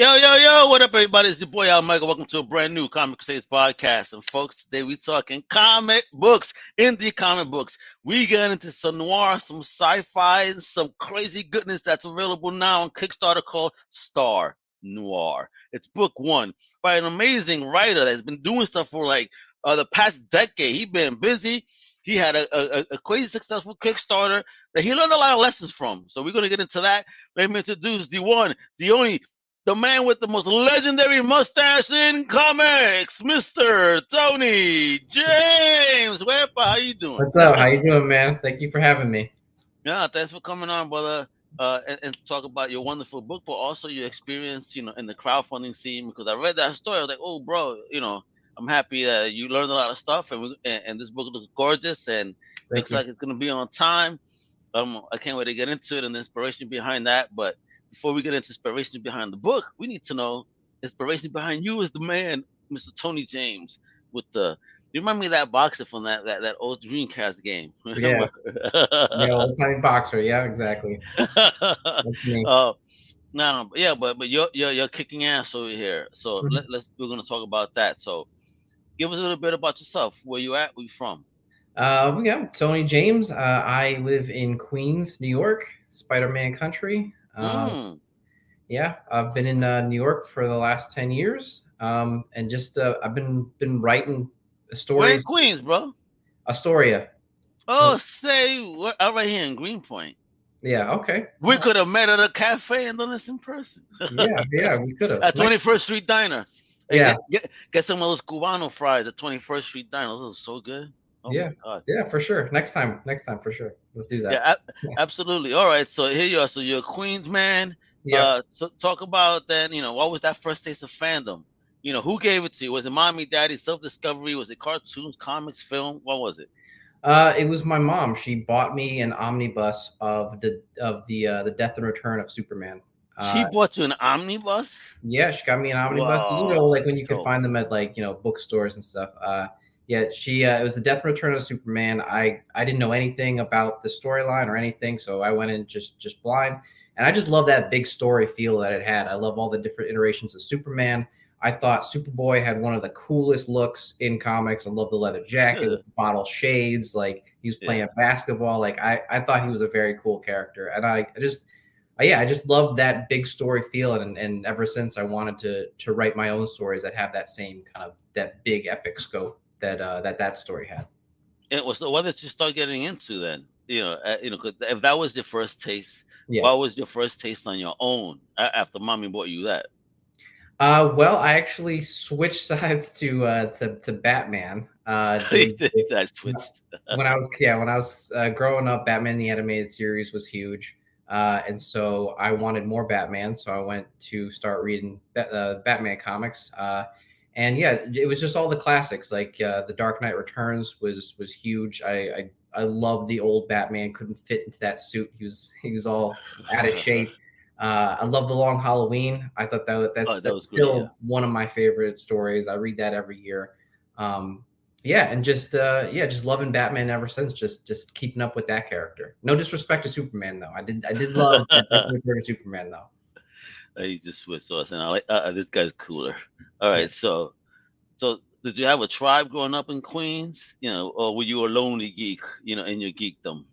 Yo, yo, yo, what up, everybody? It's your boy Al Mega. Welcome to a brand new Comic Crusaders podcast. And folks, today we talking comic books, indie comic books. We get into some noir, some sci-fi, and some crazy goodness that's available now on Kickstarter called Star Noir. It's book one by an amazing writer that's been doing stuff for like uh, the past decade. He's been busy. He had a, a, a crazy successful Kickstarter that he learned a lot of lessons from. So we're going to get into that. Let me introduce the one, the only, the man with the most legendary mustache in comics, Mr. Tony James. Wepa, how you doing? What's up? How you doing, man? Thank you for having me. Yeah, thanks for coming on, brother. Uh, and, and talk about your wonderful book, but also your experience, you know, in the crowdfunding scene. Because I read that story, I was like, oh, bro, you know, I'm happy that you learned a lot of stuff, and and, and this book looks gorgeous and Thank looks you. like it's gonna be on time. Um, I can't wait to get into it and the inspiration behind that. But before we get into inspiration behind the book, we need to know inspiration behind you is the man, Mr. Tony James, with the. You remind me of that boxer from that that, that old Dreamcast game. Yeah. Yeah, old time boxer. Yeah, exactly. That's me. uh, no, yeah, but but you're you're you're kicking ass over here. So Mhm. let, let's we're gonna talk about that. So give us a little bit about yourself. Where you at? Where you from? Uh, yeah, Tony James. Uh, I live in Queens, New York, Spider-Man country. Um, Mm. Yeah, I've been in uh, New York for the last ten years, um, and just uh, I've been been writing Where in stories. Queens, bro? Astoria. Oh, say what? I'm right here in Greenpoint. Yeah. Okay. We could have met at a cafe and done this in person. Yeah. Yeah. We could have. at 21st Street Diner. Hey, Yeah. Get, get, get some of those Cubano fries at 21st Street Diner. Those are so good. Oh Yeah. Yeah, for sure. Next time. Next time, for sure. Let's do that. Yeah, a- Yeah. absolutely. All right. So here you are. So you're a Queens man. Yeah. Uh, so talk about then. You know, what was that first taste of fandom? You know, who gave it to you? Was it mommy, daddy, self discovery? Was it cartoons, comics, film? What was it? Uh, it was my mom. She bought me an omnibus of the of the uh, the Death and Return of Superman. she Uh, bought you an omnibus. yeah, she got me an omnibus. You know, like when you can dope. find them at like you know bookstores and stuff. Uh, yeah, she uh, it was the Death and Return of Superman. I I didn't know anything about the storyline or anything, so I went in just just blind, and I just love that big story feel that it had. I love all the different iterations of Superman. I thought Superboy had one of the coolest looks in comics. I love the leather jacket Yeah. the bottle shades. Like he was Yeah. playing basketball. Like I, I thought he was a very cool character. And I, I just, uh, yeah, I just loved that big story feel. And, and ever since I wanted to, to write my own stories that have that same kind of, that big epic scope that, uh, that that story had. It was what did you start getting into then? You know, uh, you know, 'cause if that was your first taste, Yeah. what was your first taste on your own after mommy bought you that? Uh, well, I actually switched sides to, uh, to, to Batman. Uh, That's twitched. when I was yeah when I was uh, growing up, Batman the animated series was huge, uh, and so I wanted more Batman. So I went to start reading uh, Batman comics, uh, and yeah, it was just all the classics. Like uh, the Dark Knight Returns was was huge. I I, I love the old Batman. Couldn't fit into that suit. He was he was all out of shape. Uh, I love the Long Halloween. I thought that that's Oh, that that's still yeah. one of my favorite stories. I read that every year. Um, yeah, and just uh, yeah, just loving Batman ever since. Just just keeping up with that character. No disrespect to Superman though. I did I did love Superman though. Uh, He just switched sauce, and I like uh, uh, this guy's cooler. All right, so, so did you have a tribe growing up in Queens? You know, or were you a lonely geek? You know, in your geekdom.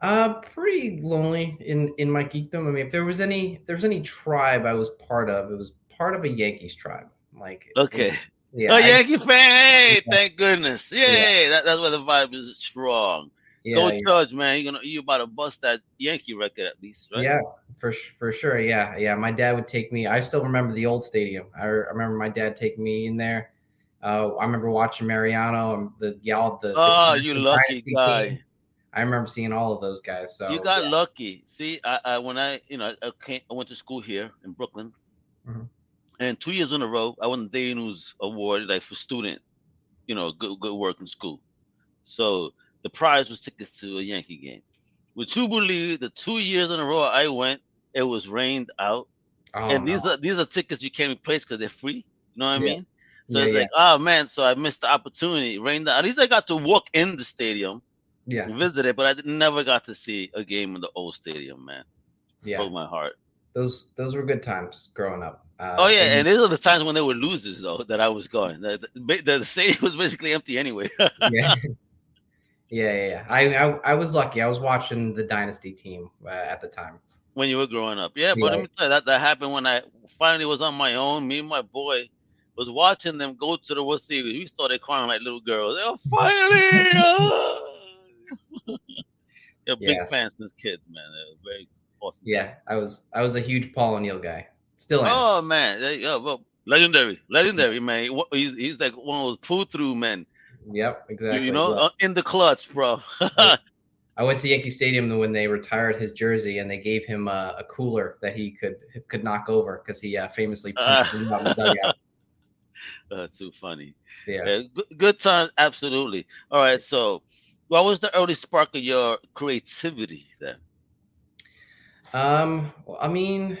Uh, pretty lonely in in my geekdom. I mean, if there was any if there was any tribe I was part of, it was part of a Yankees tribe. Like Okay. yeah, oh, I- Yankee fan! Hey, Yeah. thank goodness! Yay! That, that's where the vibe is strong. Yeah, Go yeah. Judge, man! You're gonna you about to bust that Yankee record at least, right? Yeah, for for sure. Yeah, yeah. My dad would take me. I still remember the old stadium. I, I remember my dad taking me in there. Uh, I remember watching Mariano and the y'all. The, the Oh, the you lucky dynasty guy! team. I remember seeing all of those guys. So you got yeah. lucky. See, I, I when I you know I came, I went to school here in Brooklyn, Mhm. and two years in a row I won the Day News Award like for student, you know, good good work in school. So the prize was tickets to a Yankee game. Would you believe the two years in a row I went, it was rained out, Oh, and these no. are these are tickets you can't replace because they're free. You know what I mean? So Yeah, it's yeah. like, oh man, so I missed the opportunity. It rained out. At least I got to walk in the stadium, yeah, visit it, but I never got to see a game in the old stadium. Man, yeah. broke my heart. Those those were good times growing up. Uh, Oh yeah, and these are the times when they were losers though that I was going. The, the, the stadium was basically empty anyway. yeah. Yeah, yeah, yeah. I, I I was lucky. I was watching the dynasty team uh, at the time. when you were growing up. Yeah, but let me tell you that that happened when I finally was on my own. Me and my boy was watching them go to the World Series. We started crying like little girls. They're finally. ah!" They're big Yeah. fans since kids, man. They're very awesome. Yeah, I was I was a huge Paul O'Neill guy. Still am. Oh man, yeah, well, legendary, legendary man. He's, he's like one of those pull through men. Yep, exactly. You know, Well, uh, in the clutch, bro. I went to Yankee Stadium when they retired his jersey, and they gave him a, a cooler that he could could knock over because he uh, famously punched him out in the dugout. uh, too funny. Yeah. Yeah, good, good times, absolutely. All right, so what was the early spark of your creativity then? Um, well, I mean,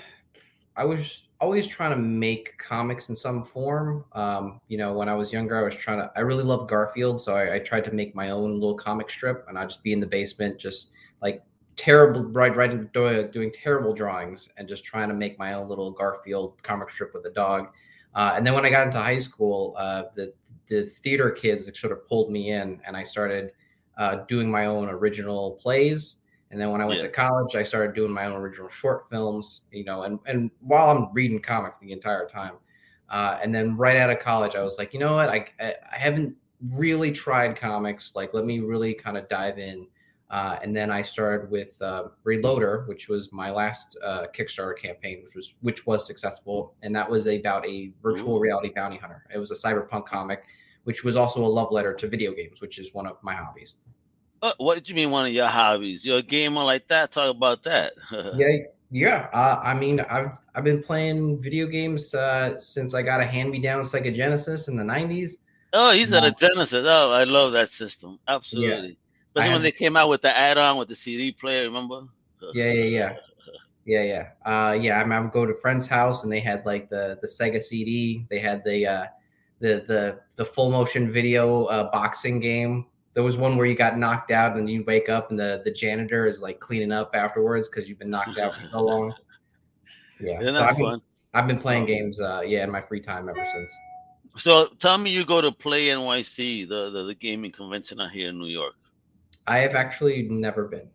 I was always trying to make comics in some form. Um, you know, when I was younger, I was trying to. I really loved Garfield, so I, I tried to make my own little comic strip, and I'd just be in the basement, just like terrible, right, writing, doing, doing terrible drawings, and just trying to make my own little Garfield comic strip with a dog. Uh, and then when I got into high school, uh, the the theater kids sort of pulled me in, and I started uh, doing my own original plays. And then when I went Yeah. to college, I started doing my own original short films, you know, and, and while I'm reading comics the entire time. Uh, and then right out of college, I was like, you know what? I, I, I haven't really tried comics. Like, let me really kind of dive in. Uh, and then I started with uh, Reloader, which was my last uh, Kickstarter campaign, which was which was successful, and that was about a virtual Ooh. reality bounty hunter. It was a cyberpunk comic, which was also a love letter to video games, which is one of my hobbies. Uh, what did you mean one of your hobbies? You're a gamer like that? Talk about that. yeah yeah uh, i mean i've i've been playing video games uh, since i got a hand-me-down sega genesis in the 90s Oh, he's at a Genesis. Oh, I love that system. Absolutely. I Especially when they came out with the add-on with the CD player, remember? yeah yeah yeah yeah yeah uh yeah i, mean, I would go to friend's house and they had like the the sega cd they had the uh the the the full motion video uh boxing game there was one where you got knocked out and you wake up and the the janitor is like cleaning up afterwards because you've been knocked out for so long yeah Isn't so I've been, fun? I've been playing Oh. games uh yeah in my free time ever since So tell me you go to Play NYC, the, the, the gaming convention out here in New York. I have actually never been.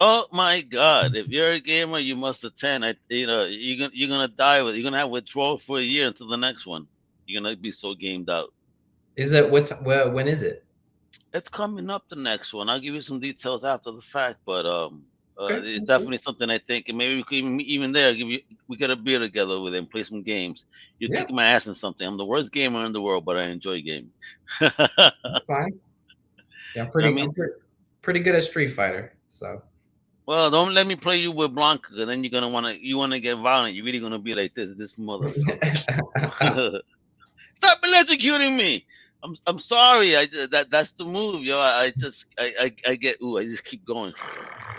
Oh my God! If you're a gamer, you must attend. I, you know, you're gonna you're gonna die with. You're gonna have withdrawal for a year until the next one. You're gonna be so gamed out. Is it what? Well, when is it? It's coming up the next one. I'll give you some details after the fact, but um, uh, Okay, it's definitely something I think, and maybe we could even even there give you. We get a beer together with him, play some games. You're Yeah. kicking my ass in something. I'm the worst gamer in the world, but I enjoy gaming. Fine. Yeah, I'm pretty. I mean- pretty, pretty good at Street Fighter. So Well, don't let me play you with Blanka, 'cause then you're gonna wanna you wanna get violent. You're really gonna be like this, this motherfucker. Stop electrocuting me. I'm I'm sorry. I that that's the move, yo. I, I just I, I I get ooh. I just keep going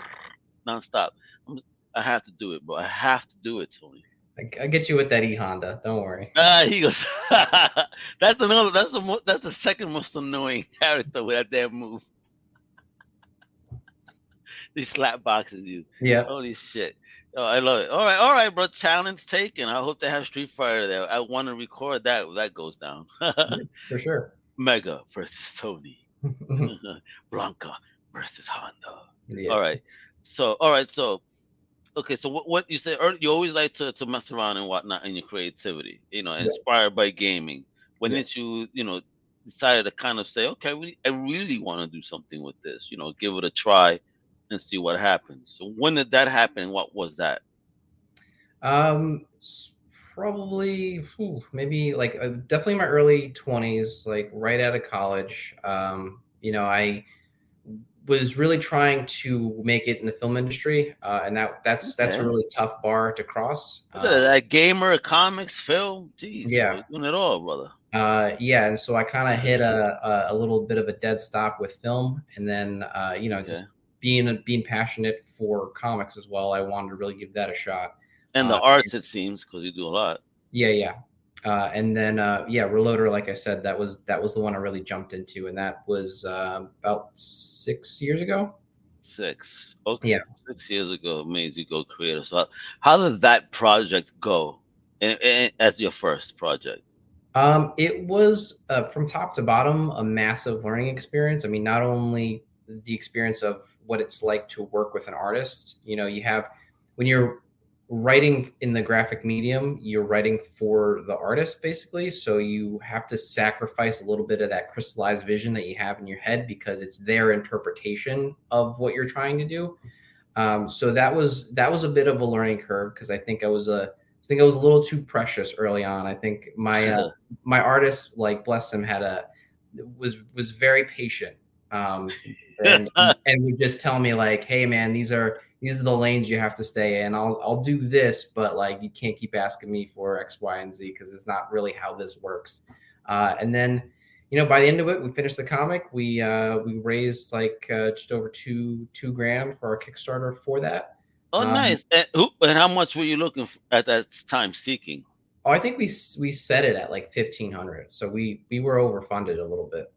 nonstop. I'm, I have to do it, bro. I have to do it, Tony. I, I get you with that E Honda. Don't worry. Ah, he goes. that's another. That's the mo- that's the second most annoying character with that damn move. he slap boxes you. Yeah. Holy shit. Oh, I love it. All right, all right, bro. Challenge taken. I hope they have Street Fighter there. I want to record that. That goes down. For sure. Mega versus Tony. Blanka versus Honda. yeah. All right. So, all right. So, okay. So, what, what you say? You always like to, to mess around and whatnot in your creativity. You know, Yeah. inspired by gaming. When Yeah. did you, you know, decided to kind of say, okay, we, I really want to do something with this. You know, give it a try and see what happens. So, when did that happen? What was that? Um, probably whew, maybe like uh, definitely my early twenties, like right out of college. Um, you know, I was really trying to make it in the film industry, uh, and that that's that's a really tough bar to cross. Look Um, that gamer, comics, film. Jeez, Yeah. doing it all, brother. Uh, yeah, and so I kind of hit a, a a little bit of a dead stop with film, and then uh, you know just Okay. Being being passionate for comics as well, I wanted to really give that a shot. And the Uh, arts, it seems, because you do a lot. Yeah, yeah. Uh, and then uh, yeah, Reloader, like I said, that was that was the one I really jumped into, and that was uh, about six years ago. Six. Okay. Yeah. Six years ago, made you go creator. So, how did that project go? And, and as your first project. Um, it was uh, from top to bottom a massive learning experience. I mean, not only the experience of what it's like to work with an artist. You know, you have when you're writing in the graphic medium, you're writing for the artist basically. So you have to sacrifice a little bit of that crystallized vision that you have in your head because it's their interpretation of what you're trying to do. Um, so that was that was a bit of a learning curve because I think I was a I think I was a little too precious early on. I think my uh, my artist, like bless him, had a was was very patient, um, and and would just tell me like, "Hey, man, these are these are the lanes you have to stay in. I'll I'll do this, but like you can't keep asking me for X, Y, and Z because it's not really how this works." Uh, and then, you know, by the end of it, we finished the comic. We uh, we raised like uh, just over two two grand for our Kickstarter for that. Oh, Um, nice. And, who, and how much were you looking f at that time seeking? Oh, I think we we set it at like fifteen hundred, so we we were overfunded a little bit.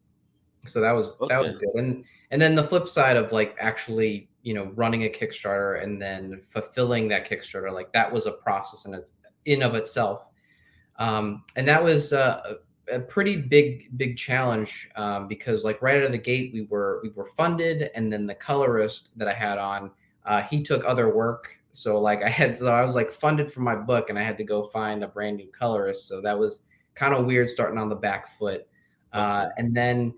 So that was that was good. And and then the flip side of like actually you know running a Kickstarter and then fulfilling that Kickstarter, like that was a process in in of itself. Um, and that was uh, a, a pretty big big challenge um, because like right out of the gate we were we were funded, and then the colorist that I had on uh, he took other work. So like i had so i was like funded for my book and i had to go find a brand new colorist. So that was kind of weird starting on the back foot. Uh, and then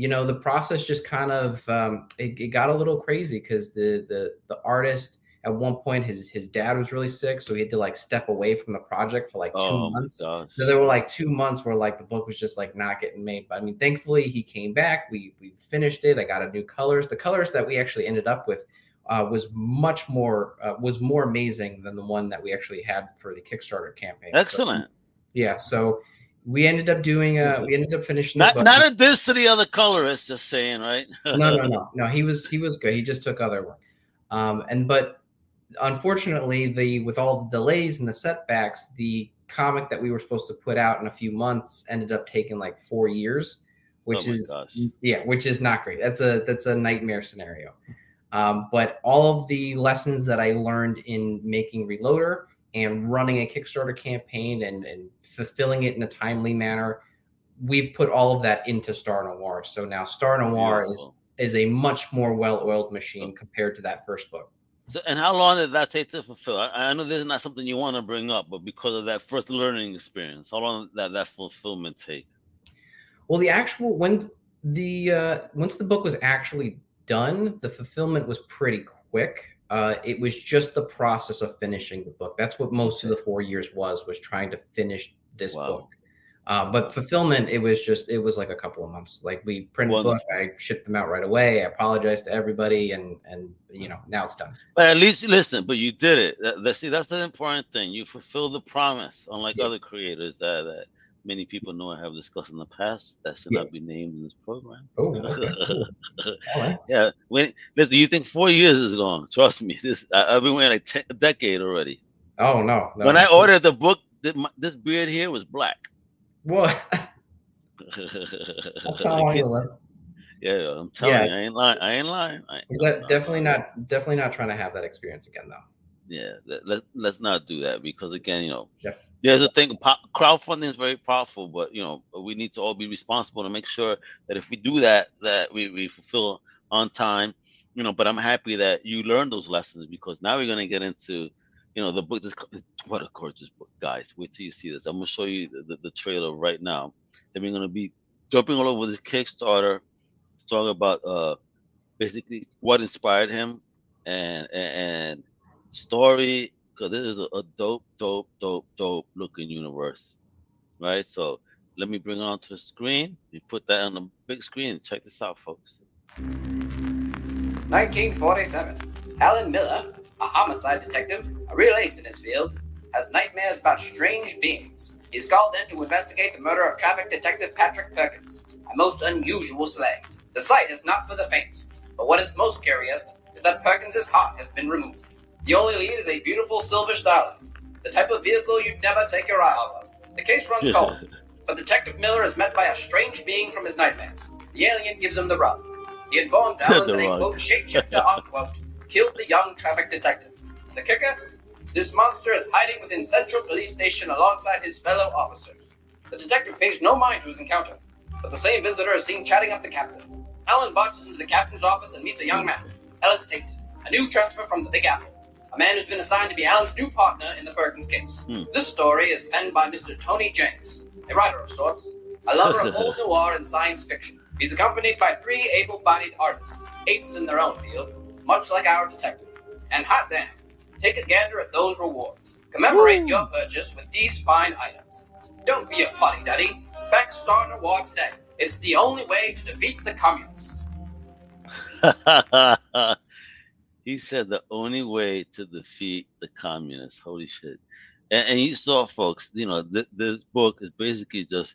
you know the process just kind of um, it, it got a little crazy because the the the artist at one point his his dad was really sick so he had to like step away from the project for like two Oh, months so there were like two months where like the book was just like not getting made. But I mean, thankfully he came back. We we finished it. I got a new colors. The colors that we actually ended up with uh, was much more uh, was more amazing than the one that we actually had for the Kickstarter campaign. So, Excellent. yeah. So we ended up doing. Uh, we ended up finishing. the Not not a diss to the other colorists, just saying, right? no, no, no, no. He was he was good. He just took other work. Um, and but unfortunately, the with all the delays and the setbacks, the comic that we were supposed to put out in a few months ended up taking like four years, which Oh is gosh. yeah, which is not great. That's a that's a nightmare scenario. Um, but all of the lessons that I learned in making Reloader and running a Kickstarter campaign and, and fulfilling it in a timely manner, we've put all of that into Star Noir. So now Star Noir is is a much more well-oiled machine compared to that first book. So, and how long did that take to fulfill? I, I know this is not something you want to bring up, but because of that first learning experience, how long did that, that fulfillment take? Well, the actual when the uh, once the book was actually done, the fulfillment was pretty quick. Uh, it was just the process of finishing the book. That's what most of the four years was was trying to finish this Wow. book. Uh, but fulfillment, it was just it was like a couple of months. Like we printed the book, I shipped them out right away. I apologized to everybody, and and you know now it's done. But at least listen, but you did it. That, that- see, that's the important thing. You fulfilled the promise, unlike Yeah. other creators that, that many people know I have discussed in the past that should Yeah. not be named in this program. Oh, okay, cool. Right. yeah. When listen, you think four years is gone? Trust me. This I, I've been waiting like ten, a decade already. Oh no, no. When I ordered the book, this beard here was black. what? That's how long it was. Yeah, I'm telling Yeah. you, I ain't lying. I ain't lying. I ain't, That, definitely not. Definitely not trying to have that experience again, though. Yeah, let, let, let's not do that because again, you know, Yeah. There's a thing. Crowdfunding is very powerful, but you know, we need to all be responsible to make sure that if we do that, that we, we fulfill on time. You know, but I'm happy that you learned those lessons because now we're gonna get into, you know, the book. This what a gorgeous book, guys! Wait till you see this. I'm gonna show you the, the, the trailer right now. Then we're gonna be jumping all over this Kickstarter, to talk about uh basically what inspired him and, and story because this is a, dope, dope, dope, dope looking universe, right? So let me bring it onto the screen. You put that on the big screen. Check this out, folks. 1947. Alan Miller, a homicide detective, a real ace in his field, has nightmares about strange beings. He's called in to investigate the murder of traffic detective Patrick Perkins, a most unusual slaying. The sight is not for the faint, But what is most curious is that Perkins's heart has been removed. The only lead is a beautiful silver starlight, the type of vehicle you'd never take your eye off of. The case runs cold, but Detective Miller is met by a strange being from his nightmares. The alien gives him the rub. He informs Alan The that a quote shapeshifter unquote killed the young traffic detective. The kicker? This monster is hiding within Central Police Station alongside his fellow officers. The detective pays no mind to his encounter, but the same visitor is seen chatting up the captain. Alan marches into the captain's office and meets a young man, Ellis Tate, a new transfer from the Big Apple, a man who's been assigned to be Alan's new partner in the Perkins case. Hmm. This story is penned by Mr. Tony James, a writer of sorts, a lover of old noir and science fiction. He's accompanied by three able-bodied artists, aces in their own field, much like our detective. And hot damn, take a gander at those rewards. Commemorate Woo. your purchase with these fine items. Don't be a fuddy-duddy. Back Star Noir today. It's the only way to defeat the communists. he said the only way to defeat the communists. Holy shit! And, and you saw, folks. You know, th- this book is basically just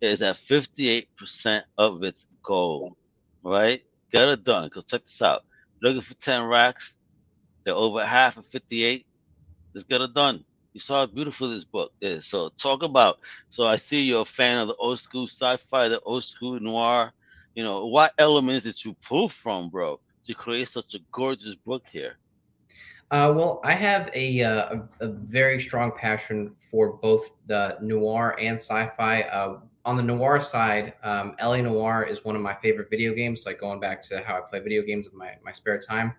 is at fifty-eight percent of its goal. Right? Get it done. Cause check this out. Looking for ten racks. They're over half of fifty-eight. Let's get it done. You saw how beautiful this book is. So talk about. So I see you're a fan of the old school sci-fi, the old school noir. You know, what elements did you pull from, bro, to create such a gorgeous book here? Uh, well, I have a, uh, a a very strong passion for both the noir and sci-fi. Uh, on the noir side, um, LA Noire is one of my favorite video games. Like going back to how I play video games in my my spare time,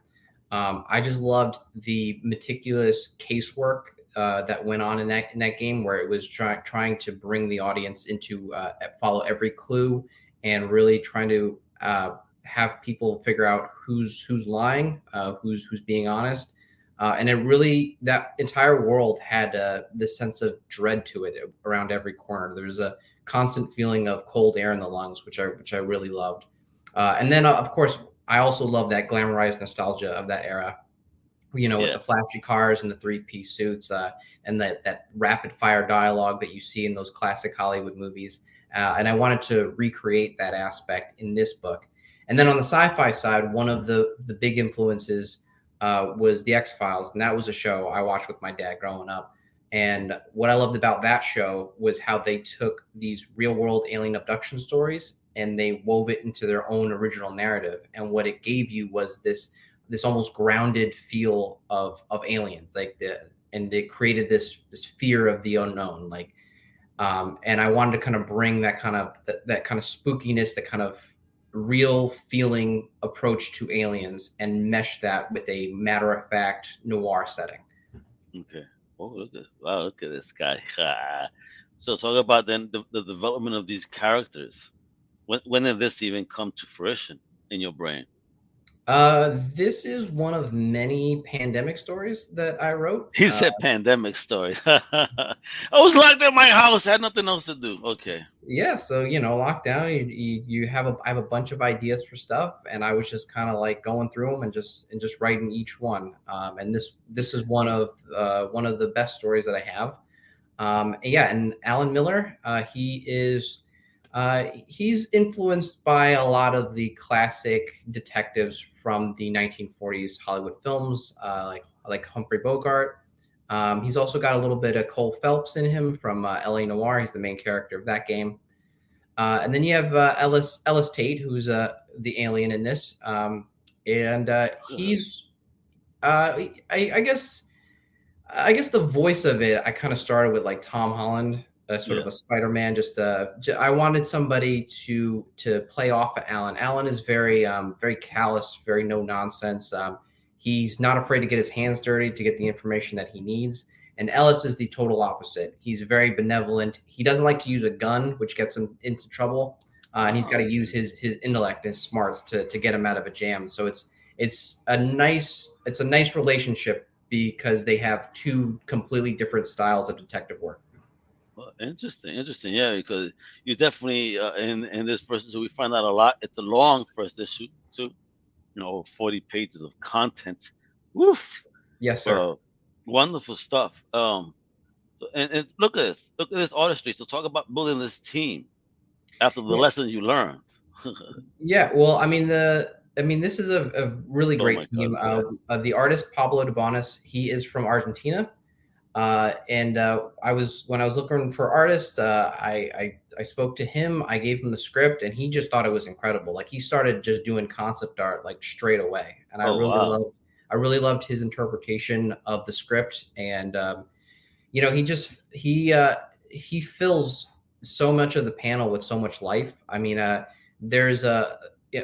um, I just loved the meticulous casework uh, that went on in that in that game, where it was try, trying to bring the audience into uh, follow every clue and really trying to uh, have people figure out who's who's lying, uh, who's who's being honest. Uh, and it really that entire world had uh, this sense of dread to it around every corner. There was a constant feeling of cold air in the lungs, which I which I really loved. Uh, and then uh, of course I also love that glamorized nostalgia of that era. You know, Yeah. with the flashy cars and the three piece suits, uh, and that that rapid fire dialogue that you see in those classic Hollywood movies. Uh, and I wanted to recreate that aspect in this book. And then on the sci-fi side, one of the the big influences uh, was the X Files, and that was a show I watched with my dad growing up. And what I loved about that show was how they took these real world alien abduction stories and they wove it into their own original narrative. And what it gave you was this this almost grounded feel of of aliens, like the and it created this this fear of the unknown, like. Um, and I wanted to kind of bring that kind of that, that kind of spookiness, that kind of real feeling approach to aliens and mesh that with a matter of fact noir setting. Okay. Oh, look at wow, look at this guy. so talk about then the, the development of these characters. When when did this even come to fruition in your brain? Uh, this is one of many pandemic stories that I wrote. He Uh, said pandemic stories. I was locked in my house, had nothing else to do. Okay. yeah, so you know, lockdown, you, you you have a I have a bunch of ideas for stuff, and I was just kind of like going through them and just and just writing each one. Um, and this this is one of uh, one of the best stories that I have. Um, yeah, and Alan Miller, uh, he is uh, he's influenced by a lot of the classic detectives from the 1940s Hollywood films, uh, like like Humphrey Bogart. Um, he's also got a little bit of Cole Phelps in him from uh, L.A. Noire. He's the main character of that game. Uh, and then you have uh, Ellis Ellis Tate, who's uh, the alien in this, um, and uh, he's, uh, I, I guess, I guess the voice of it. I kind of started with like Tom Holland, uh, sort of a Spider-Man. Just, uh, I wanted somebody to to play off of Alan. Alan is very, um, very callous, very no nonsense. Um, he's not afraid to get his hands dirty to get the information that he needs. And Ellis is the total opposite. He's very benevolent. He doesn't like to use a gun, which gets him into trouble. Uh, and he's got to use his his intellect and smarts to to get him out of a jam. So it's it's a nice it's a nice relationship because they have two completely different styles of detective work. Well, interesting, interesting. Yeah, because you definitely uh, in in this first issue we find out a lot. It's a long first issue too. You know, forty pages of content. Woof. Yes, sir. So wonderful stuff. Um, so, and, and look at this. Look at this artistry. So talk about building this team after the Yeah. lessons you learned. Yeah, well, I mean the I mean, this is a, a really Oh great my team. God, Uh, uh, the artist Pablo Debanis, he is from Argentina, uh, and uh, I was when I was looking for artists, uh, I, I I spoke to him. I gave him the script, and he just thought it was incredible. Like he started just doing concept art like straight away, and I Oh, really wow. loved I really loved his interpretation of the script, and um, you know, he just he uh, he fills so much of the panel with so much life. I mean, uh, there's a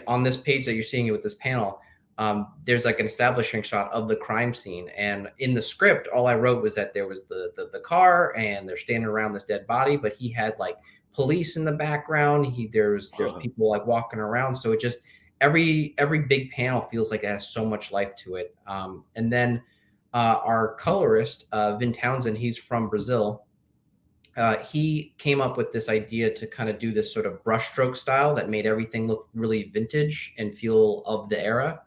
on this page that you're seeing it with this panel, um, there's like an establishing shot of the crime scene, and in the script, all I wrote was that there was the the, the car and they're standing around this dead body, but he had like police in the background. He there's there's people like walking around, so it just every every big panel feels like it has so much life to it. Um, and then uh, our colorist uh, Vin Townsend, he's from Brazil uh, he came up with this idea to kind of do this sort of brushstroke style that made everything look really vintage and feel of the era.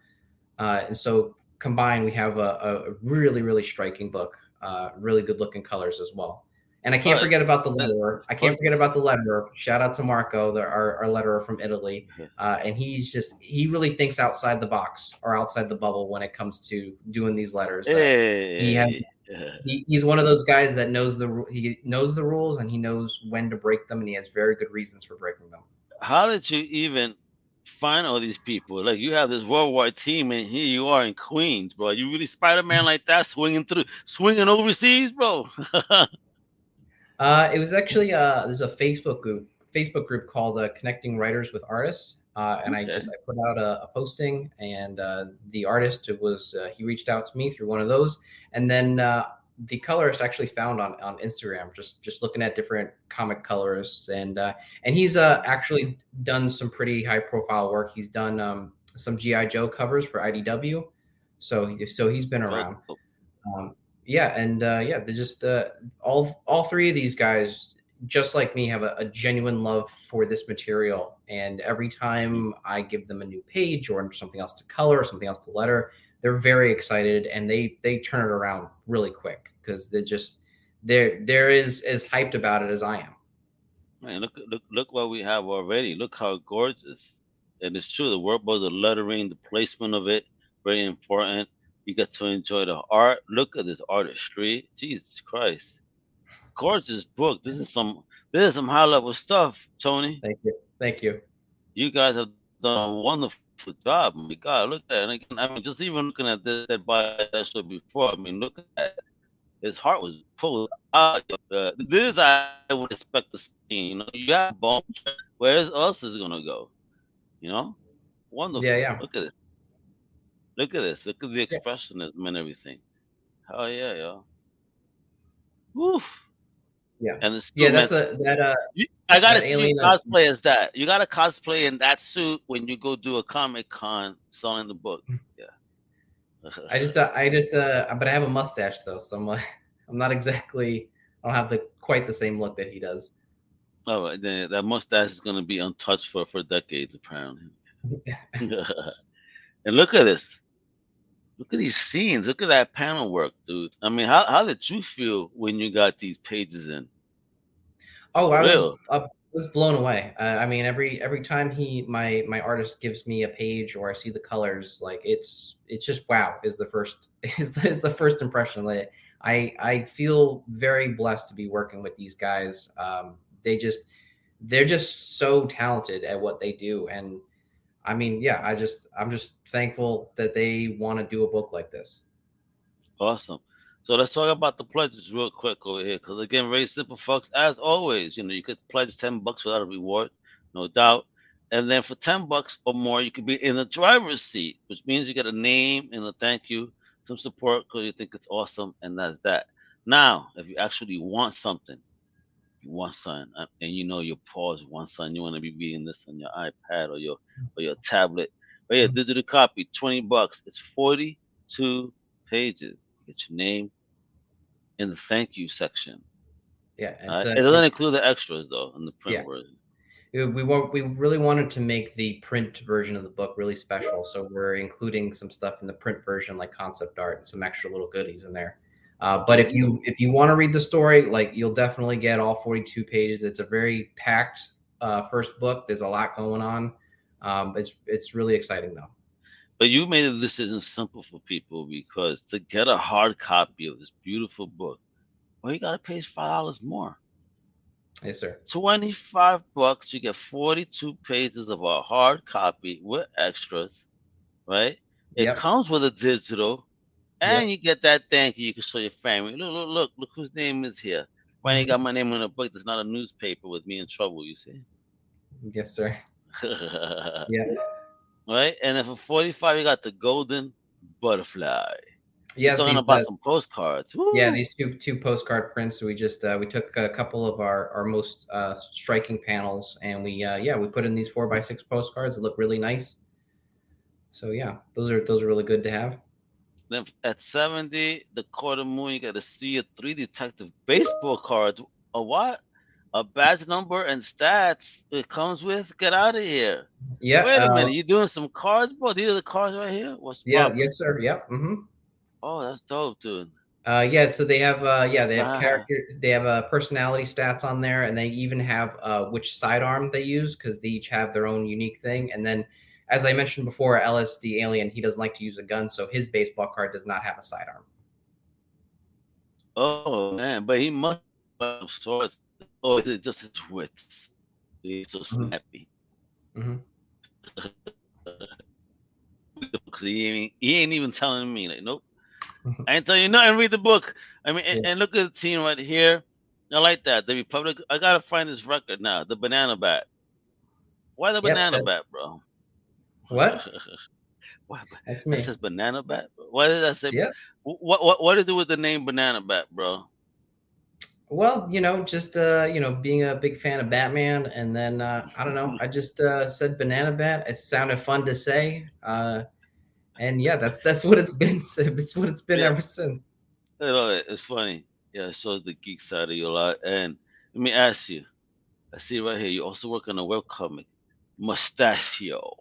Uh, and so combined, we have a, a really, really striking book, uh, really good looking colors as well. And I can't Right. forget about the letterer. I can't forget about the letterer. Shout out to Marco, the, our, our letterer from Italy. Uh, and he's just, he really thinks outside the box or outside the bubble when it comes to doing these letters. Uh, Hey, he yeah. he, he's one of those guys that knows the he knows the rules and he knows when to break them and he has very good reasons for breaking them. how did you even find all these people? Like you have this worldwide team, and here you are in Queens, bro. You really Spider Man like that, swinging through, swinging overseas, bro. Uh, it was actually uh, there's a Facebook group Facebook group called uh, Connecting Writers with Artists, uh, and I just I put out a, a posting and uh, the artist was uh, he reached out to me through one of those, and then uh, the colorist actually found on on Instagram just just looking at different comic colorists and uh, and he's uh, actually done some pretty high profile work. He's done um, some GI Joe covers for IDW, so he, so he's been around. Um, yeah, and uh, yeah, they just uh, all all three of these guys, just like me, have a, a genuine love for this material. And every time I give them a new page or something else to color, or something else to letter, they're very excited and they they turn it around really quick because they just they're they're as as hyped about it as I am. Man, look, look, look what we have already. Look how gorgeous. And it's true, the work was the lettering, the placement of it, very important. You get to enjoy the art. Look at this artistry. Jesus Christ. Gorgeous book. This is some this is some high level stuff, Tony. Thank you, thank you. You guys have done a wonderful job. My God, look at it. And again, I mean, just even looking at this that by that show before, I mean, look at it. His heart was pulled out. Uh, this I would expect to see. You know, you got bone. Where else is gonna go? You know, wonderful. Yeah, yeah. Look at this. Look at this. Look at the expressionism and everything. Hell yeah, yo. Woof. Yeah. And it's Yeah, that's meant- a that uh you, I gotta that see cosplay as that. You gotta cosplay in that suit when you go do a comic con selling the book. Yeah. I just, uh, I just, uh, but I have a mustache though, so I'm, uh, I'm not exactly, I don't have the quite the same look that he does. oh, then that mustache is gonna be untouched for for decades apparently. and look at this. Look at these scenes. Look at that panel work, dude. I mean, how how did you feel when you got these pages in? Oh, I was, uh, was blown away. Uh, I mean, every every time he, my my artist gives me a page or I see the colors, like it's it's just wow. Is the first is the, is the first impression. Like I I feel very blessed to be working with these guys. Um, they just they're just so talented at what they do, and I mean, yeah, I just I'm just thankful that they want to do a book like this. Awesome. So let's talk about the pledges real quick over here, because again, very simple, folks. As always, you know, you could pledge ten bucks without a reward, no doubt. And then for ten bucks or more, you could be in the driver's seat, which means you get a name and a thank you, some support because you think it's awesome, and that's that. Now, if you actually want something, want something, uh, and you know your pause one something, you want to be reading this on your iPad or your or your tablet, or your digital copy, twenty bucks. It's forty-two pages. Get your name in the thank you section. Yeah, Uh, a- it doesn't include the extras though in the print Yeah. version. we want we really wanted to make the print version of the book really special so we're including some stuff in the print version like concept art and some extra little goodies in there uh, but if you if you want to read the story like you'll definitely get all 42 pages it's a very packed uh, first book there's a lot going on um, it's it's really exciting though But you made the decision simple for people because to get a hard copy of this beautiful book, well, you got to pay five dollars more. Yes, sir. 25 bucks, you get 42 pages of a hard copy with extras, right? It Yep. comes with a digital, and Yep. you get that thank you. You can show your family. Look, look, look, look whose name is here. Why ain't you got my name on a book? There's not a newspaper with me in trouble, you see? Yes, sir. yeah. Right? And then for 45, you got the golden butterfly. Yeah, talking these, about uh, some postcards. yeah, these two two postcard prints. We just uh, we took a couple of our our most uh, striking panels, and we uh, yeah we put in these four by six postcards. that look really nice. So yeah, those are those are really good to have. Then at 70, the quarter moon, you got to see a three detective baseball card. A what? A badge number and stats it comes with. Get out of here. Yeah. Wait a uh, minute. You doing some cards, bro? These are the cards right here? What's Yeah. Yes, sir. Yep. Mm-hmm. Oh, that's dope, dude. Uh, yeah. So they have uh, yeah they have Wow. character they have uh, personality stats on there, and they even have uh, which sidearm they use because they each have their own unique thing. And then, as I mentioned before, Ellis the alien he doesn't like to use a gun, so his baseball card does not have a sidearm. Oh, man. But he must have swords. Oh, it's just his wits. He's so Mhm. snappy. Mhm. Because he ain't, he ain't even telling me, like, nope. Mhm. I ain't telling you nothing. Read the book. I mean, and, Yeah. and look at the team right here. I like that. The Republic. I gotta find this record now. The banana bat. Why the Yep, banana bat, bro? What? Why? That's It says banana bat. Why did I say? Yep. What what what to do with the name banana bat, bro? Well, you know, just uh, you know, being a big fan of Batman, and then uh, I don't know, I just uh, said banana bat. It sounded fun to say, uh, and yeah, that's that's what it's been. It's what it's been Yeah. ever since. You know, it's funny. Yeah, it shows the geek side of you a lot. And let me ask you. I see right here. You also work on a webcomic, Mustachio.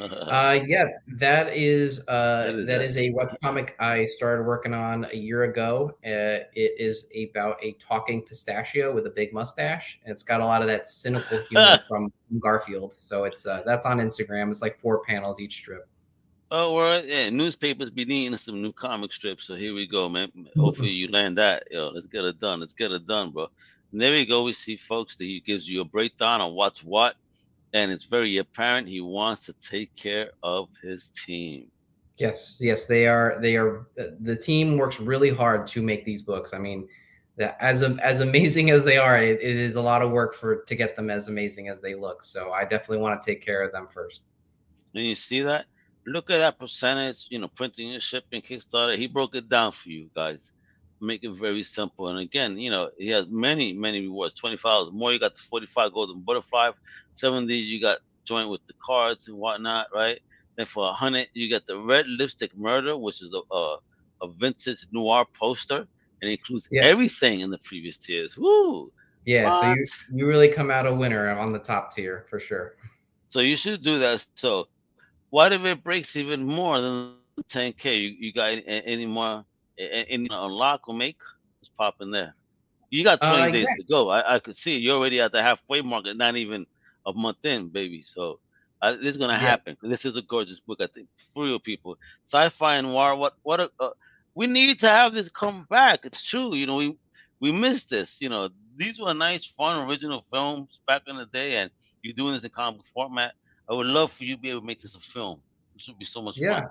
Uh, yeah, that is uh, What is that that? is a webcomic I started working on a year ago. Uh, it is about a talking pistachio with a big mustache. And it's got a lot of that cynical humor from Garfield. So it's uh, that's on Instagram. It's like four panels each strip. Oh, well, yeah. Newspapers be needing some new comic strips, so here we go, man. Hopefully you land that. Yo, let's get it done. Let's get it done, bro. And there we go. We see folks that he gives you a breakdown on what's what, and it's very apparent he wants to take care of his team. Yes, yes, they are. They are. The team works really hard to make these books. I mean, as as amazing as they are, it, it is a lot of work for to get them as amazing as they look. So I definitely want to take care of them first. And you see that? Look at that percentage, you know, printing and shipping, Kickstarter. He broke it down for you guys. Make it very simple. And again, you know, he has many, many rewards. 25 more, you got the 45 golden butterfly. 70, you got joint with the cards and whatnot, right? Then for 100, you got the red lipstick murder, which is a, a, a vintage noir poster. And it includes Yeah. everything in the previous tiers. Woo! Yeah, so you you really come out a winner on the top tier for sure. So you should do that. So what if it breaks even more than 10k? You, you got any, any more a- a- any unlock or make? Just pop in there. You got 20 Uh, days yeah. to go. I, I could see you're already at the halfway mark, and not even a month in, baby. So uh, this is gonna Yeah. happen. This is a gorgeous book, I think, for real people. Sci-fi and noir. What what a, uh, we need to have this come back. It's true. You know, we we missed this. You know, these were nice, fun, original films back in the day, and you're doing this in comic format. I would love for you to be able to make this a film. This would be so much Yeah. fun.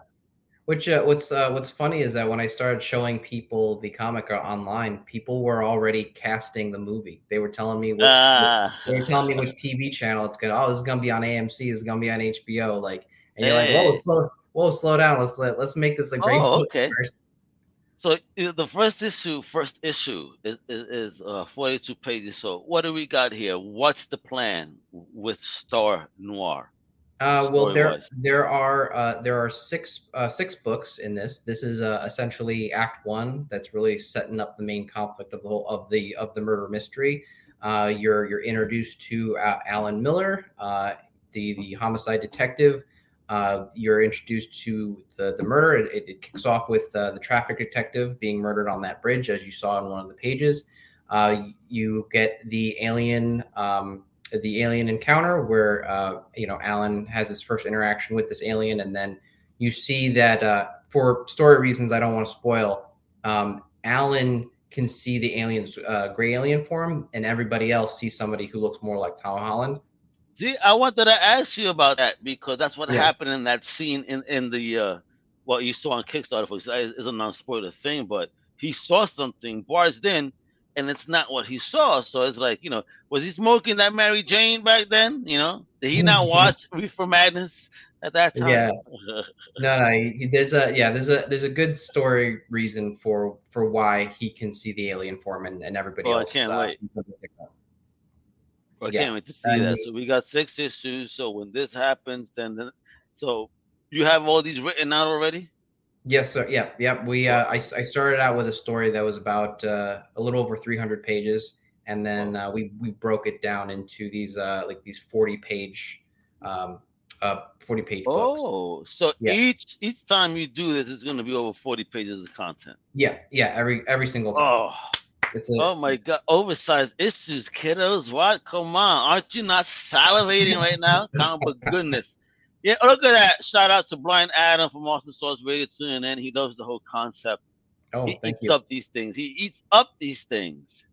Which uh, what's uh, what's funny is that when I started showing people the comic uh, online, people were already casting the movie. They were telling me which Ah. they were telling me which TV channel it's gonna. Oh, this is gonna be on AMC. This is gonna be on HBO. Like, and you're like, whoa, slow, whoa, slow down. Let's let, let's make this a great Oh, okay. first. So uh, the first issue, first issue is, is, is uh, 42 pages. So what do we got here? What's the plan with Star Noir? Uh, well, there there are uh, there are six uh, six books in this. This is uh, essentially Act One. That's really setting up the main conflict of the whole of the of the murder mystery. Uh, you're you're introduced to uh, Alan Miller, uh, the the homicide detective. Uh, you're introduced to the the murder. It, it kicks off with uh, the traffic detective being murdered on that bridge, as you saw in one of the pages. Uh, you get the alien. Um, the alien encounter where uh, you know Alan has his first interaction with this alien, and then you see that uh, for story reasons, I don't want to spoil. Um, Alan can see the alien's uh, gray alien form, and everybody else sees somebody who looks more like Tom Holland. See, I wanted to ask you about that because that's what Yeah. happened in that scene in in the uh, what you saw on Kickstarter. For is a non-spoiler thing, but he saw something barged in, and it's not what he saw. So it's like, you know, was he smoking that Mary Jane back then? You know, did he not watch Reefer Madness at that time? Yeah. No, no, he, there's a yeah, there's a there's a good story reason for for why he can see the alien form and, and everybody Oh, I can't uh, wait. different. I Yeah. can't wait to see that. So we got six issues. So when this happens, then, then so you have all these written out already. Yes, sir. Yeah, yeah. We uh, I, I started out with a story that was about uh, a little over 300 pages, and then uh, we we broke it down into these uh, like these 40 page, um, uh, 40 page books. Oh, so Yeah. each each time you do this, it's going to be over forty pages of content. Yeah, yeah. Every every single time. Oh, It's a, oh my God! Oversized issues, kiddos. What? Come on! Aren't you not salivating right now? Comic book goodness. Yeah, look at that! Shout out to Brian Adam from Austin Source Radio tuning in. He loves the whole concept. oh, he thank eats you, up these things. He eats up these things.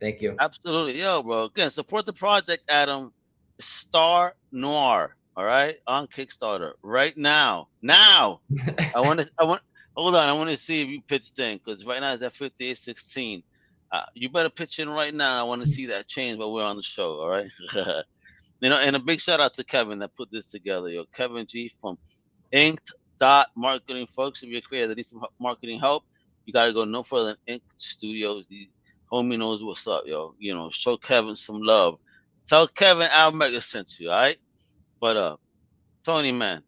thank you. Absolutely, yo, bro. Again, support the project, Adam. Star Noir, all right, on Kickstarter right now. Now, I want to. I want. Hold on, I want to see if you pitched in because right now it's at fifty-eight sixteen. Uh, you better pitch in right now. I want to see that change while we're on the show. All right. you know, and a big shout out to Kevin that put this together. Yo, Kevin G from Inked Dot Marketing, folks. If you're a creator that needs some marketing help, you gotta go no further than Ink Studios. The homie knows what's up, yo. You know, show Kevin some love. Tell Kevin Al Mega sent you, all right? But uh, Tony, man,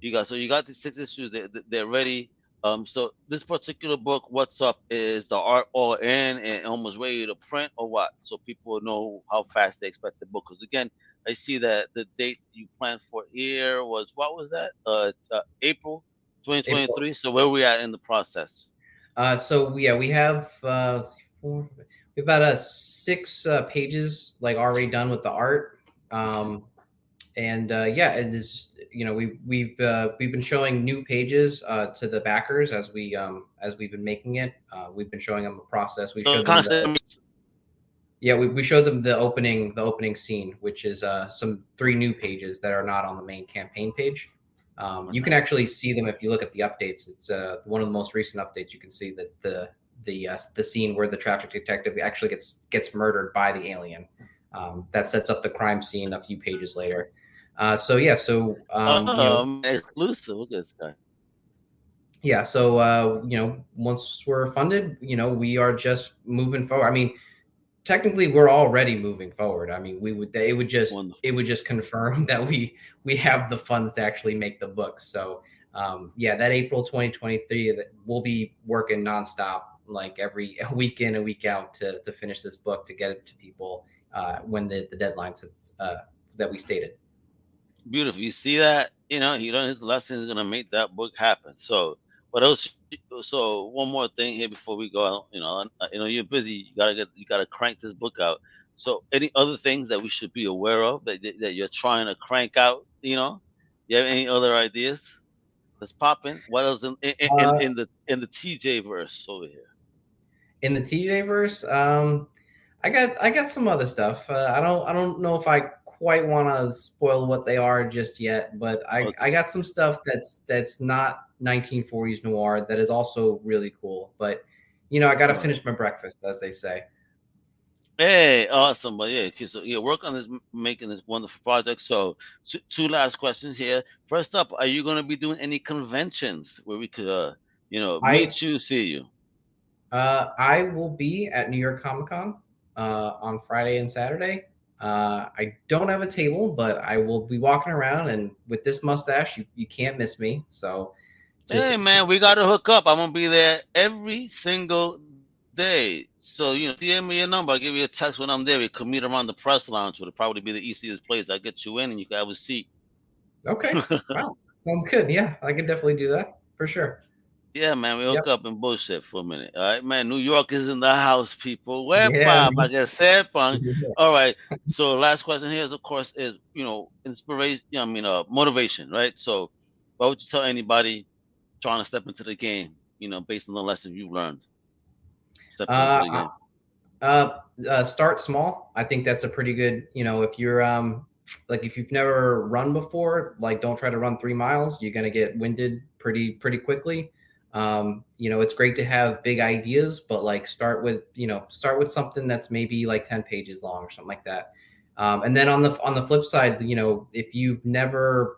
you got so you got these six issues. They, they- they're ready. Um, so this particular book, what's up, is the art all in and almost ready to print, or what? So people know how fast they expect the book. Because again, I see that the date you planned for here was what was that? Uh, uh April 2023. So where we at in the process? Uh, so yeah, we have uh, four, we have about uh, six uh, pages like already done with the art. Um, and uh, yeah, it is you know we we've uh, we've been showing new pages uh, to the backers as we um, as we've been making it. Uh, we've been showing them the process. We So showed them the, yeah we, we showed them the opening the opening scene, which is uh, some three new pages that are not on the main campaign page. Um, you can actually see them if you look at the updates. It's uh, one of the most recent updates. You can see that the the uh, the scene where the traffic detective actually gets gets murdered by the alien. Um, that sets up the crime scene a few pages later. Uh, so yeah, so um, you know, um, exclusive. Look at this guy. yeah, so uh, you know, once we're funded, you know, we are just moving forward. I mean, technically, we're already moving forward. I mean, we would it would just Wonderful. it would just confirm that we we have the funds to actually make the book. So um, yeah, that April 2023, that we'll be working nonstop, like every week in and week out to to finish this book to get it to people uh, when the the deadlines uh, that we stated. Beautiful. You see that? You know, he learned his lesson. He's gonna make that book happen. So, what else? So, one more thing here before we go. out, You know, you know, you're busy. You gotta get. You gotta crank this book out. So, any other things that we should be aware of that that you're trying to crank out? You know, you have any other ideas? Let's pop in. What else in in, in, Uh, in the in the TJ verse over here? in the TJ verse, um, I got I got some other stuff. Uh, I don't I don't know if I quite want to spoil what they are just yet, but I Okay. I got some stuff that's that's not 1940s noir that is also really cool. But you know, I got to finish my breakfast, as they say. Hey, awesome! But yeah, so yeah, work on this, making this wonderful project. So, two, two last questions here. First up, are you going to be doing any conventions where we could, uh, you know, I- meet you, see you? Uh, I will be at New York Comic Con uh, on Friday and Saturday. Uh, I don't have a table, but I will be walking around, and with this mustache, you, you can't miss me. So, hey, man, we got to hook up. I'm gonna be there every single day. So you know, DM me your number. I'll give you a text when I'm there. We could meet around the press lounge. It'll probably be the easiest place. I get you in, and you can have a seat. okay, wow, sounds good. Yeah, I can definitely do that for sure. Yeah, man, we Yep. hook up and bullshit for a minute. All right, man. New York is in the house, people. Where Yeah, Bob? I guess said punk. All right. So last question here is, of course, is you know inspiration. I mean, uh, motivation, right? So what would you tell anybody trying to step into the game? You know, based on the lessons you've learned. Uh, uh, uh, start small. I think that's a pretty good. You know, if you're um, like if you've never run before, like don't try to run three miles. You're gonna get winded pretty pretty quickly. Um, you know, it's great to have big ideas, but like start with you know start with something that's maybe like ten pages long or something like that. Um, and then on the on the flip side, you know, if you've never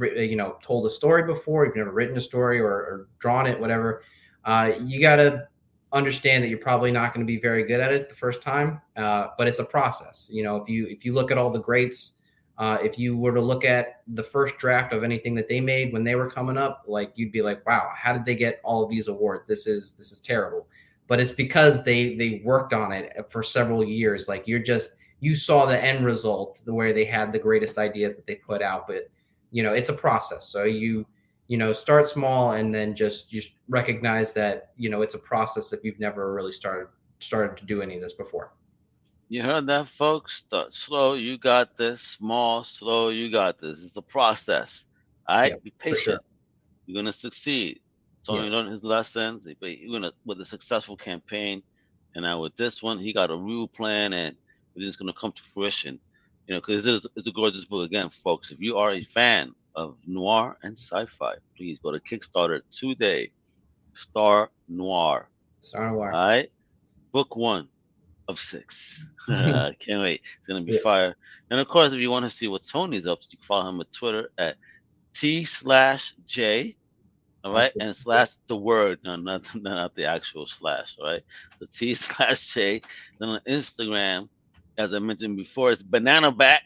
you know told a story before, you've never written a story or, or drawn it, whatever, uh, you gotta understand that you're probably not going to be very good at it the first time. Uh, but it's a process. You know, if you if you look at all the greats uh, if you were to look at the first draft of anything that they made when they were coming up, like you'd be like, "Wow, how did they get all of these awards? This is this is terrible." But it's because they they worked on it for several years. Like you're just you saw the end result, the where they had the greatest ideas that they put out. But you know, it's a process. So you you know start small and then just just recognize that you know it's a process if you've never really started started to do any of this before. You heard that, folks? Start slow. You got this. Small, slow. You got this. It's a process. All right. Yep, Be patient. Sure. You're gonna succeed. Tony yes. learned his lessons. You're gonna with a successful campaign, and now with this one, he got a real plan, and it's gonna come to fruition. You know, because it's, it's a gorgeous book again, folks. If you are a fan of noir and sci-fi, please go to Kickstarter today. Star Noir. Star Noir. All right. Book one of six. Can't wait. It's gonna be yeah. fire. And of course, if you want to see what Tony's up to, you can follow him on Twitter at T slash J. All right, and slash the word, no, not, not the actual slash, all right? The T slash J. Then on Instagram, as I mentioned before, it's Banana Bat.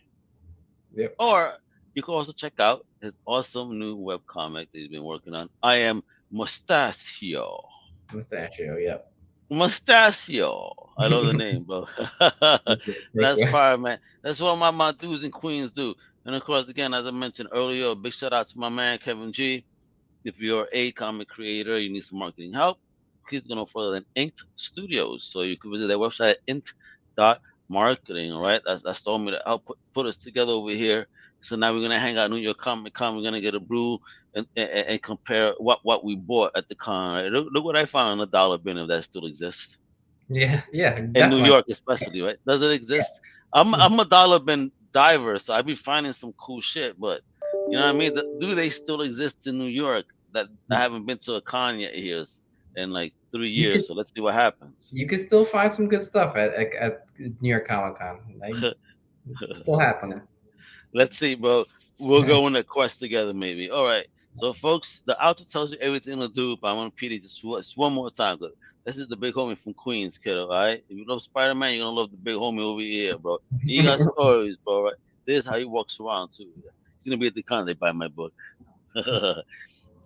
Yep. Or you can also check out his awesome new web comic that he's been working on. I am Mustachio. Mustachio, yep. Mustachio. I love the name, bro. That's fire, man. That's what my, my dudes in Queens do. And of course, again, as I mentioned earlier, a big shout out to my man Kevin G. If you're a comic creator, you need some marketing help, please go no further than Inked Studios. So you can visit their website at inked.marketing. All right, that's that's told me to help put, put us together over here. So now we're gonna hang out New York Comic Con. We're gonna get a brew and, and, and compare what, what we bought at the con. Right? Look, look, what I found on the dollar bin if that still exists. Yeah, yeah. In New York, especially, right? Does it exist? Yeah. I'm mm-hmm. I'm a dollar bin diver, so I be finding some cool shit. But you know what I mean? Do they still exist in New York? That I mm-hmm. haven't been to a con yet here in like three years. Could, so let's see what happens. You can still find some good stuff at at, at New York Comic Con. Like, still happening. Let's see, bro. We'll go on a quest together, maybe. All right. So, folks, the author tells you everything to do, but I want to repeat it just, just one more time. This is the big homie from Queens, kiddo. All right. If you love Spider Man, you're gonna love the big homie over here, bro. He got stories, bro. Right. This is how he walks around too. He's gonna be at the con. They buy my book.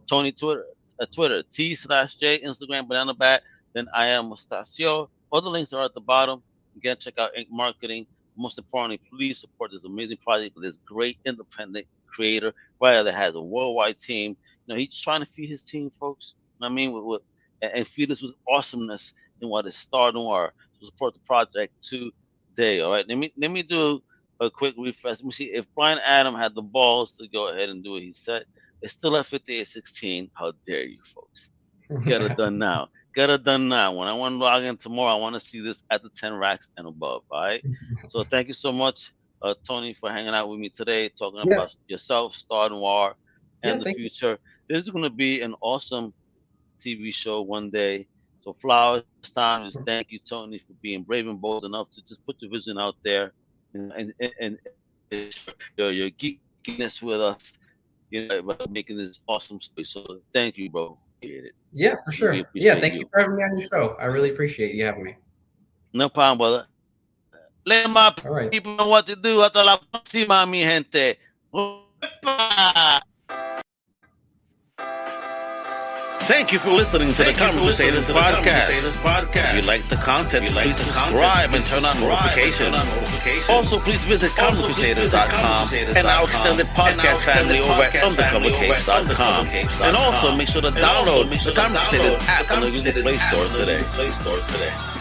Tony Twitter, uh, Twitter T slash J, Instagram Banana Bat. Then I am Mustachio. All the links are at the bottom. Again, check out Ink Marketing most importantly, please support this amazing project with this great independent creator, right? That has a worldwide team. You know, he's trying to feed his team, folks. You know I mean, with, with and feed us with awesomeness in what is Star Noir to support the project today. All right, let me let me do a quick refresh. Let me see if Brian Adam had the balls to go ahead and do what he said. It's still at 58-16. How dare you, folks? Get it done now get it done now. When I want to log in tomorrow, I want to see this at the 10 racks and above. All right. so thank you so much, uh, Tony, for hanging out with me today, talking yeah. about yourself, Star Noir, and yeah, the future. You. This is going to be an awesome TV show one day. So flowers time is thank you, Tony, for being brave and bold enough to just put your vision out there and and, and, your, your geekiness with us, you know, making this awesome space. So thank you, bro appreciate it. Yeah, for sure. Yeah, thank you. you for having me on your show. I really appreciate you having me. No problem, brother. Let my right. people know what to do. Hasta la próxima, mi gente. Thank you for listening to Thank the Crusaders podcast. podcast. If you like the content, you like please subscribe and turn on notifications. Also, please visit ComicCrusaders.com and our extended podcast family over at UndercoverCapes.com. And also, make sure to download the Comic Crusaders app on the Google Play Store today.